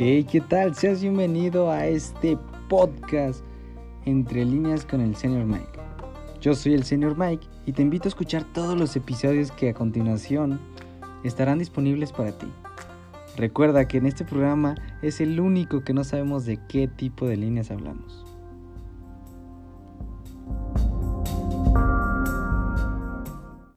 Hey, ¿qué tal? Seas bienvenido a este podcast Entre líneas con el Senior Mike. Yo soy el Senior Mike y te invito a escuchar todos los episodios que a continuación estarán disponibles para ti. Recuerda que en este programa es el único que no sabemos de qué tipo de líneas hablamos.